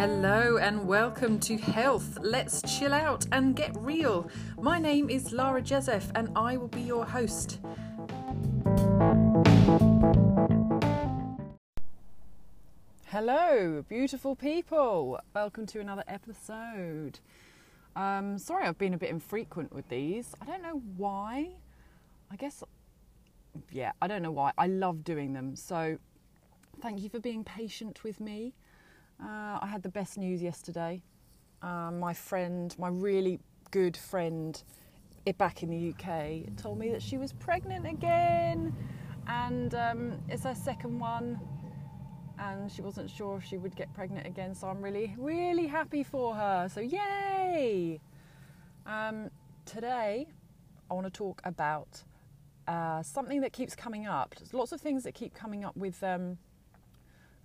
Hello and welcome to Health. Let's chill out and get real. My name is Lara Jezef and I will be your host. Hello, beautiful people. Welcome to another episode. Um, sorry, I've been a bit infrequent with these. I don't know why. I guess, yeah, I don't know why. I love doing them. So, thank you for being patient with me. Uh, I had the best news yesterday. Uh, my friend, my really good friend back in the UK, told me that she was pregnant again, and um, it's her second one. And she wasn't sure if she would get pregnant again, so I'm really, really happy for her. So, yay! Um, today, I want to talk about uh, something that keeps coming up. There's lots of things that keep coming up with um,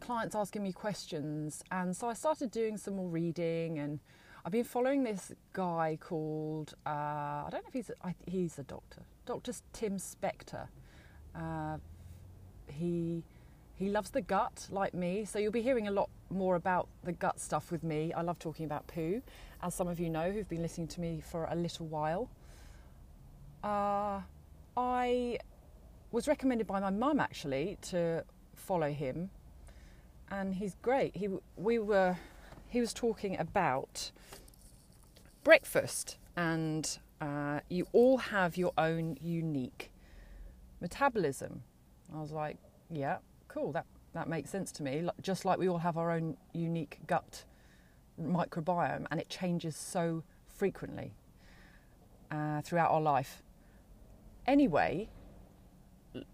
clients asking me questions, and so I started doing some more reading, and I've been following this guy called uh, I don't know if he's a, I, he's a doctor, Doctor Tim Spector. Uh, he he loves the gut like me, so you'll be hearing a lot more about the gut stuff with me. I love talking about poo, as some of you know who've been listening to me for a little while. Uh, I was recommended by my mum actually to follow him and he's great. He we were he was talking about breakfast, and uh, you all have your own unique metabolism. I was like, yeah, cool. That that makes sense to me. Just like we all have our own unique gut microbiome, and it changes so frequently uh, throughout our life. Anyway,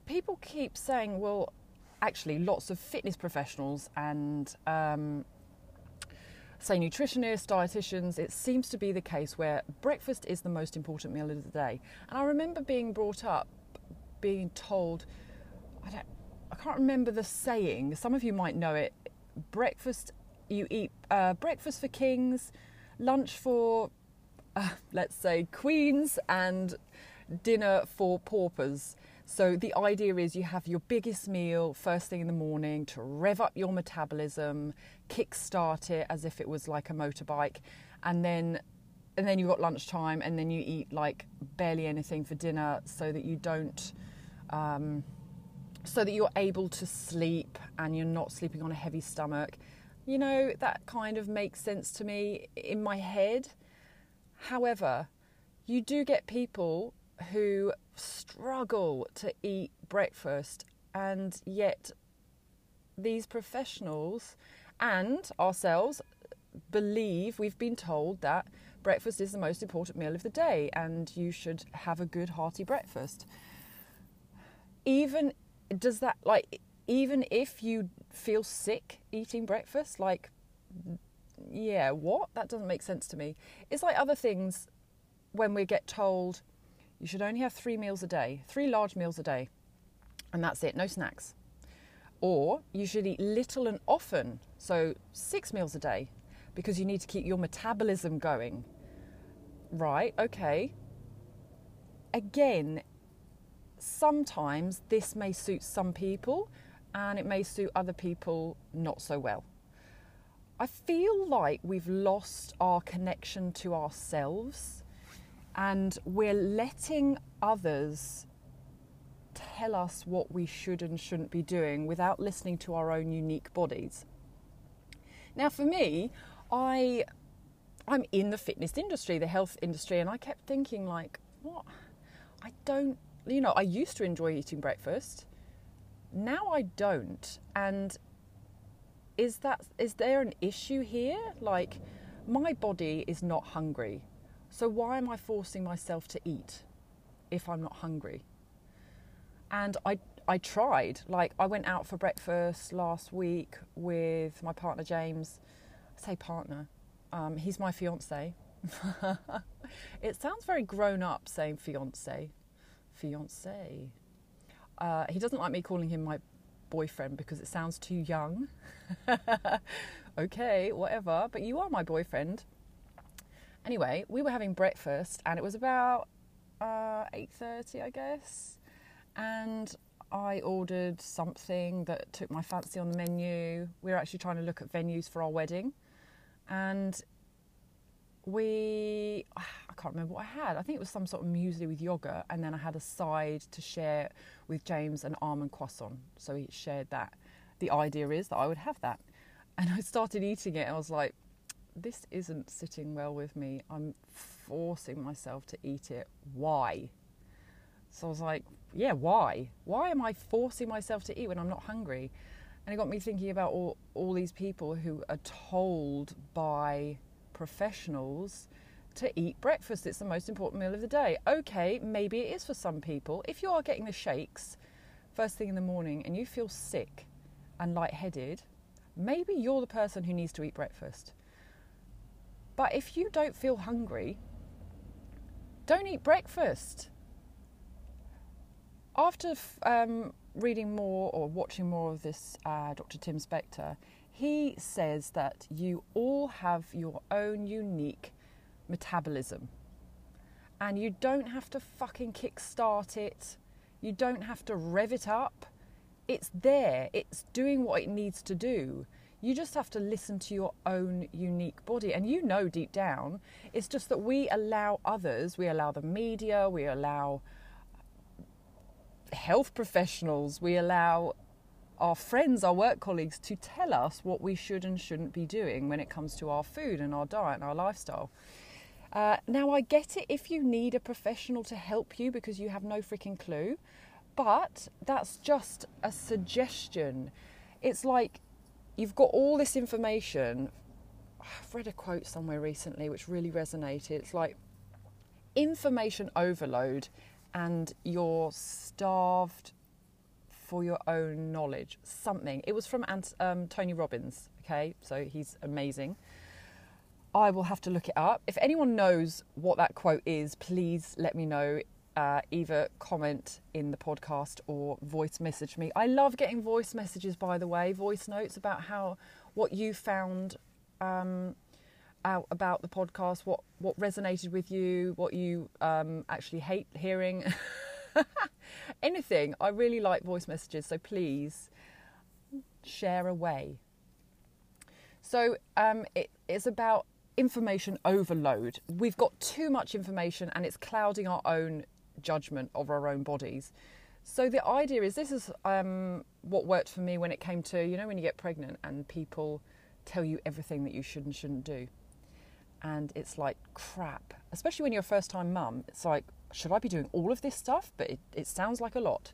people keep saying, well, actually lots of fitness professionals and um, say nutritionists, dietitians, it seems to be the case where breakfast is the most important meal of the day. And I remember being brought up, being told, I don't, I can't remember the saying. Some of you might know it. Breakfast, you eat uh, breakfast for kings, lunch for, uh, let's say, queens, and dinner for paupers. So the idea is you have your biggest meal first thing in the morning to rev up your metabolism, kick-start it as if it was like a motorbike, and then and then you've got lunchtime, and then you eat like barely anything for dinner, so that you don't. Um, so that you're able to sleep and you're not sleeping on a heavy stomach. You know, that kind of makes sense to me in my head. However, you do get people who struggle to eat breakfast, and yet these professionals and ourselves believe we've been told that breakfast is the most important meal of the day and you should have a good hearty breakfast. Even does that like even if you feel sick eating breakfast like yeah, what? That doesn't make sense to me. It's like other things when we get told you should only have three meals a day, three large meals a day, and that's it, no snacks. Or you should eat little and often, so six meals a day, because you need to keep your metabolism going. Right, okay. Again, sometimes this may suit some people and it may suit other people not so well. I feel like we've lost our connection to ourselves and we're letting others tell us what we should and shouldn't be doing without listening to our own unique bodies. Now, for me, I I'm in the fitness industry, the health industry, and I kept thinking like, what? I don't, you know, I used to enjoy eating breakfast. Now I don't, and is that is there an issue here? Like, my body is not hungry. So, why am I forcing myself to eat if I'm not hungry? And I, I tried. Like, I went out for breakfast last week with my partner James. I say partner, um, he's my fiance. it sounds very grown up saying fiance. Fiance. Uh, he doesn't like me calling him my boyfriend because it sounds too young. okay, whatever, but you are my boyfriend. Anyway, we were having breakfast, and it was about uh, eight thirty, I guess, and I ordered something that took my fancy on the menu. We were actually trying to look at venues for our wedding, and we I can't remember what I had. I think it was some sort of muesli with yogurt, and then I had a side to share with James an almond croissant. So he shared that. The idea is that I would have that, and I started eating it, and I was like, "This isn't sitting well with me. I'm forcing myself to eat it. Why?" So I was like, "Yeah, why? Why am I forcing myself to eat when I'm not hungry?" And it got me thinking about all all these people who are told by professionals to eat breakfast. It's the most important meal of the day. Okay, maybe it is for some people. If you are getting the shakes first thing in the morning and you feel sick and lightheaded, maybe you're the person who needs to eat breakfast. But if you don't feel hungry, don't eat breakfast. After um, reading more or watching more of this uh, Dr. Tim Spector, he says that you all have your own unique metabolism. And you don't have to fucking kickstart it. You don't have to rev it up. It's there. It's doing what it needs to do. You just have to listen to your own unique body. And you know deep down, it's just that we allow others, we allow the media, we allow health professionals, we allow our friends, our work colleagues to tell us what we should and shouldn't be doing when it comes to our food and our diet and our lifestyle. Uh, now, I get it if you need a professional to help you because you have no freaking clue, but that's just a suggestion. It's like you've got all this information. I've read a quote somewhere recently which really resonated. It's like information overload and you're starved for your own knowledge. Something. It was from um, Tony Robbins. Okay, so he's amazing. I will have to look it up. If anyone knows what that quote is, please let me know. Uh, either comment in the podcast or voice message me. I love getting voice messages, by the way, voice notes about how what you found um, out about the podcast, what what resonated with you, what you um, actually hate hearing. anything. I really like voice messages, so please share away. So um, it, it's about information overload. We've got too much information and it's clouding our own judgment of our own bodies. So the idea is this is um, what worked for me when it came to, you know, when you get pregnant and people tell you everything that you should and shouldn't do. And it's like crap, especially when you're a first time mum. It's like, should I be doing all of this stuff? But it, it sounds like a lot.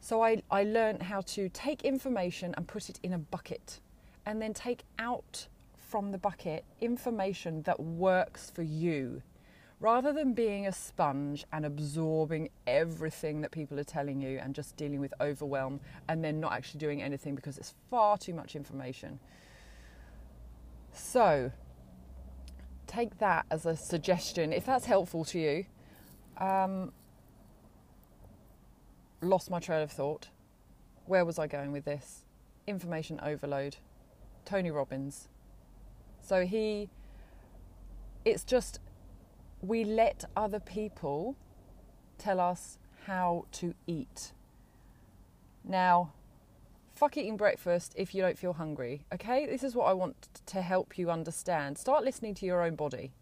So I, I learned how to take information and put it in a bucket and then take out from the bucket information that works for you rather than being a sponge and absorbing everything that people are telling you and just dealing with overwhelm and then not actually doing anything because it's far too much information. So, take that as a suggestion if that's helpful to you. Um, lost my trail of thought. Where was I going with this? Information overload. Tony Robbins. So he, it's just, we let other people tell us how to eat. Now, fuck eating breakfast if you don't feel hungry, okay? This is what I want to help you understand. Start listening to your own body.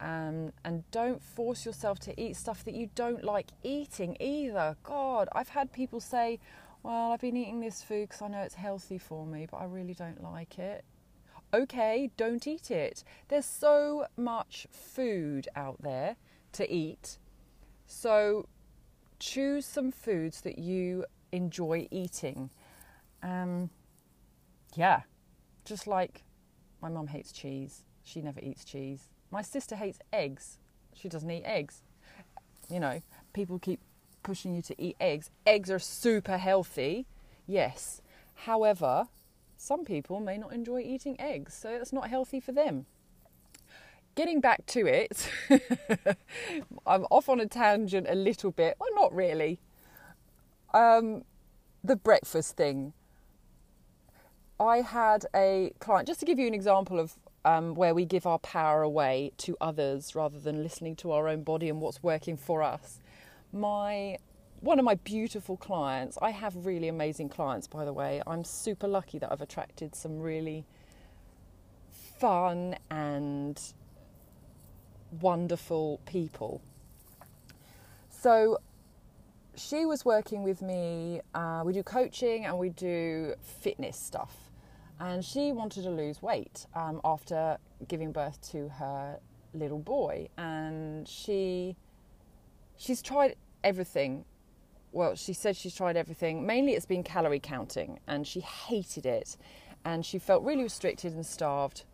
Um, and don't force yourself to eat stuff that you don't like eating either. God, I've had people say, Well, I've been eating this food because I know it's healthy for me, but I really don't like it. Okay, don't eat it. There's so much food out there to eat. So choose some foods that you enjoy eating. Um, yeah, just like my mum hates cheese, she never eats cheese my sister hates eggs. She doesn't eat eggs. You know, people keep pushing you to eat eggs. Eggs are super healthy, yes. However, some people may not enjoy eating eggs, so it's not healthy for them. Getting back to it, I'm off on a tangent a little bit. Well, not really. Um, the breakfast thing. I had a client, just to give you an example of um, where we give our power away to others rather than listening to our own body and what's working for us. My one of my beautiful clients, I have really amazing clients, by the way. I'm super lucky that I've attracted some really fun and wonderful people. So she was working with me. Uh, we do coaching and we do fitness stuff. And she wanted to lose weight um, after giving birth to her little boy. And she she's tried everything. Well, she said she's tried everything. Mainly, it's been calorie counting, and she hated it. And she felt really restricted and starved.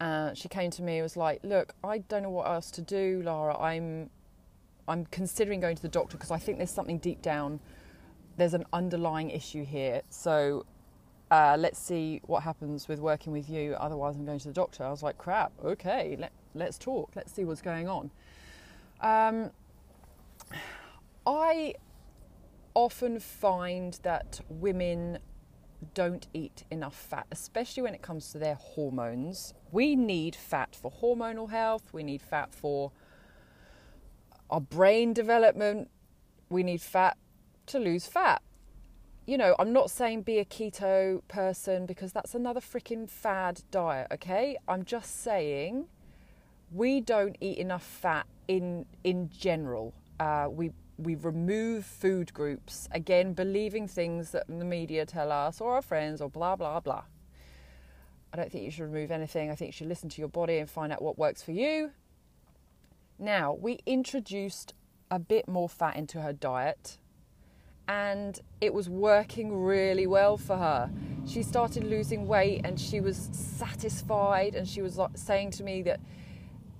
Uh, she came to me and was like, "Look, I don't know what else to do, Lara. I'm I'm considering going to the doctor because I think there's something deep down. There's an underlying issue here. So uh, let's see what happens with working with you. Otherwise, I'm going to the doctor. I was like, crap. Okay, let, let's talk. Let's see what's going on. Um, I often find that women don't eat enough fat, especially when it comes to their hormones. We need fat for hormonal health. We need fat for our brain development, we need fat to lose fat. You know, I'm not saying be a keto person because that's another freaking fad diet, okay? I'm just saying we don't eat enough fat in in general. Uh, we we remove food groups again, believing things that the media tell us or our friends or blah blah blah. I don't think you should remove anything. I think you should listen to your body and find out what works for you now, we introduced a bit more fat into her diet and it was working really well for her. She started losing weight and she was satisfied and she was saying to me that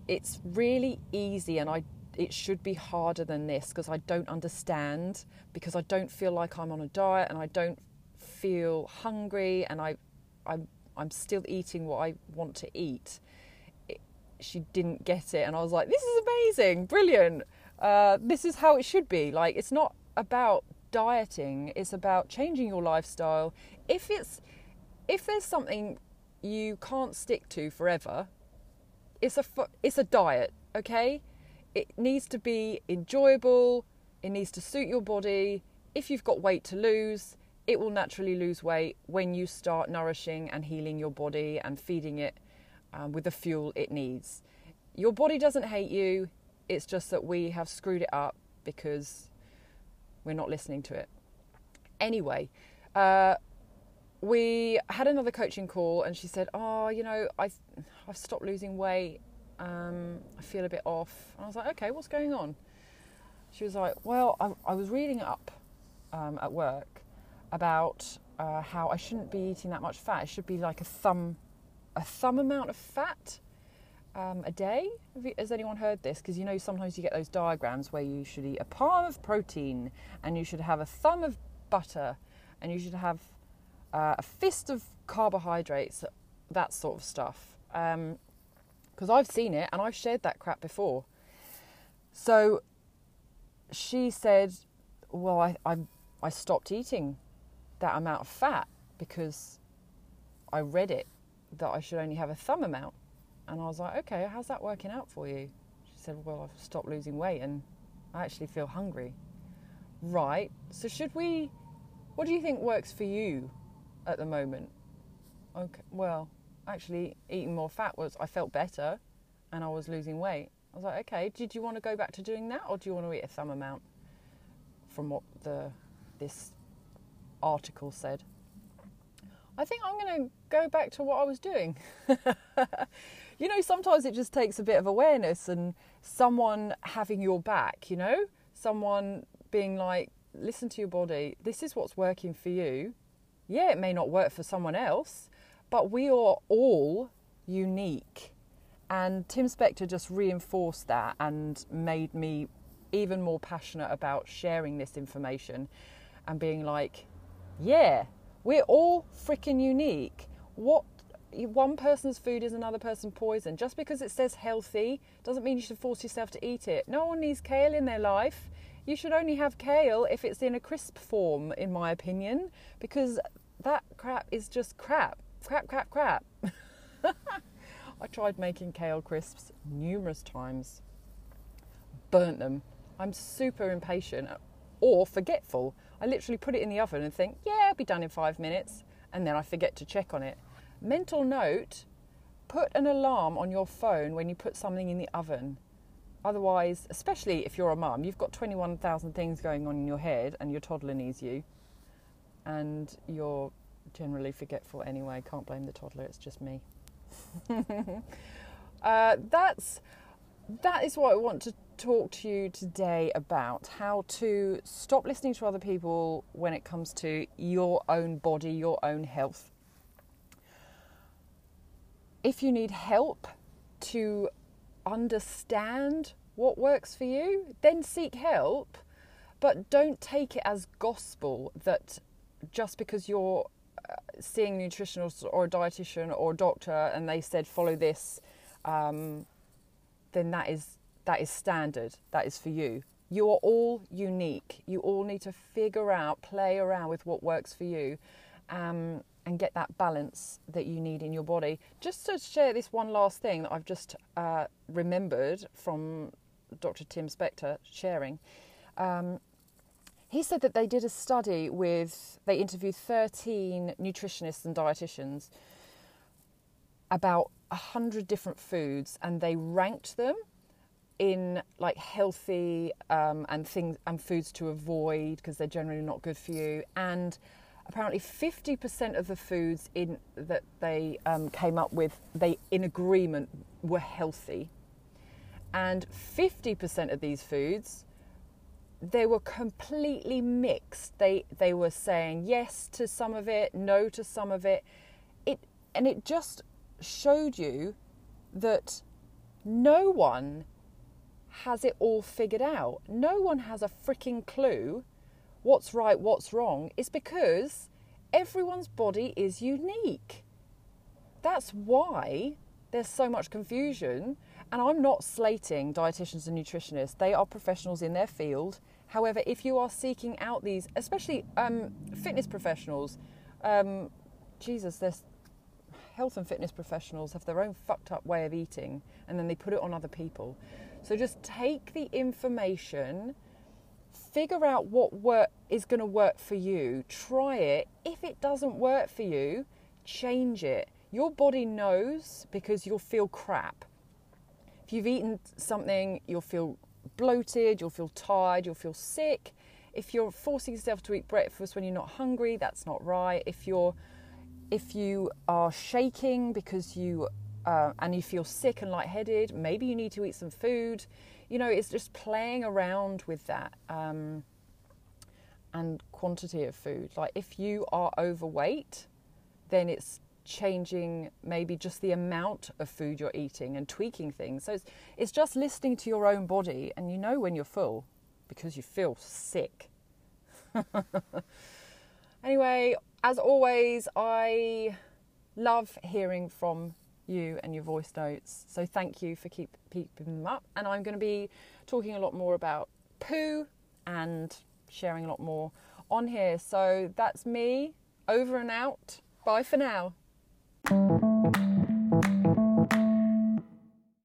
it's really easy and I it should be harder than this because I don't understand because I don't feel like I'm on a diet and I don't feel hungry and I I I'm still eating what I want to eat she didn't get it, and I was like, "This is amazing, brilliant. Uh, this is how it should be. Like, it's not about dieting; it's about changing your lifestyle. If it's if there's something you can't stick to forever, it's a it's a diet. Okay, it needs to be enjoyable. It needs to suit your body. If you've got weight to lose, it will naturally lose weight when you start nourishing and healing your body and feeding it um, with the fuel it needs. Your body doesn't hate you, it's just that we have screwed it up because we're not listening to it. Anyway, uh, we had another coaching call and she said, Oh, you know, I've, I've stopped losing weight. Um, I feel a bit off. And I was like, Okay, what's going on? She was like, Well, I, I was reading up um, at work about uh, how I shouldn't be eating that much fat. It should be like a thumb a thumb amount of fat um, a day. You, has anyone heard this? Because you know sometimes you get those diagrams where you should eat a palm of protein and you should have a thumb of butter and you should have uh, a fist of carbohydrates, that sort of stuff. Because I've seen it and I've shared that crap before. So she said, Well, I, I, I stopped eating that amount of fat because I read it that I should only have a thumb amount. And I was like, okay, how's that working out for you? She said, well, I've stopped losing weight and I actually feel hungry. Right. So should we, what do you think works for you at the moment? Okay. Well, actually, eating more fat was, I felt better and I was losing weight. I was like, okay, did you want to go back to doing that or do you want to eat a thumb amount from what the, this article said? I think I'm going to go back to what I was doing. you know, sometimes it just takes a bit of awareness and someone having your back, you know, someone being like, listen to your body, this is what's working for you. Yeah, it may not work for someone else, but we are all unique. And Tim Spector just reinforced that and made me even more passionate about sharing this information and being like, yeah, we're all freaking unique. What one person's food is another person's poison. Just because it says healthy doesn't mean you should force yourself to eat it. No one needs kale in their life. You should only have kale if it's in a crisp form, in my opinion, because that crap is just crap. Crap, crap, crap. I tried making kale crisps numerous times, burnt them. I'm super impatient or forgetful. I literally put it in the oven and think, yeah, it'll be done in five minutes, and then I forget to check on it. Mental note put an alarm on your phone when you put something in the oven. Otherwise, especially if you're a mum, you've got 21,000 things going on in your head and your toddler needs you. And you're generally forgetful anyway. Can't blame the toddler, it's just me. uh, that's that is what I want to talk to you today about how to stop listening to other people when it comes to your own body, your own health. If you need help to understand what works for you, then seek help, but don't take it as gospel that just because you're seeing nutritionist or a dietitian or a doctor and they said follow this, um, then that is that is standard. That is for you. You are all unique. You all need to figure out, play around with what works for you, um, and get that balance that you need in your body. Just to share this one last thing that I've just uh, remembered from Dr. Tim Spector sharing. Um, he said that they did a study with, they interviewed 13 nutritionists and dietitians about 100 different foods and they ranked them in like healthy um, and things and foods to avoid because they're generally not good for you. And apparently 50% of the foods in that they um, came up with they in agreement were healthy. And 50% of these foods they were completely mixed they they were saying yes to some of it no to some of it it and it just showed you that no one has it all figured out. No one has a freaking clue what's right, what's wrong. It's because everyone's body is unique. That's why there's so much confusion. And I'm not slating dietitians and nutritionists, they are professionals in their field. However, if you are seeking out these, especially um, fitness professionals, um, Jesus, there's health and fitness professionals have their own fucked up way of eating and then they put it on other people. So just take the information, figure out what work is going to work for you, try it. If it doesn't work for you, change it. Your body knows because you'll feel crap. If you've eaten something, you'll feel bloated, you'll feel tired, you'll feel sick. If you're forcing yourself to eat breakfast when you're not hungry, that's not right. If you're if you are shaking because you uh, and you feel sick and lightheaded, maybe you need to eat some food. You know, it's just playing around with that um, and quantity of food. Like if you are overweight, then it's changing maybe just the amount of food you're eating and tweaking things. So it's, it's just listening to your own body, and you know when you're full because you feel sick. anyway, as always, I love hearing from you and your voice notes. So thank you for keep keeping them up. And I'm going to be talking a lot more about poo and sharing a lot more on here. So that's me over and out. Bye for now. Thank you.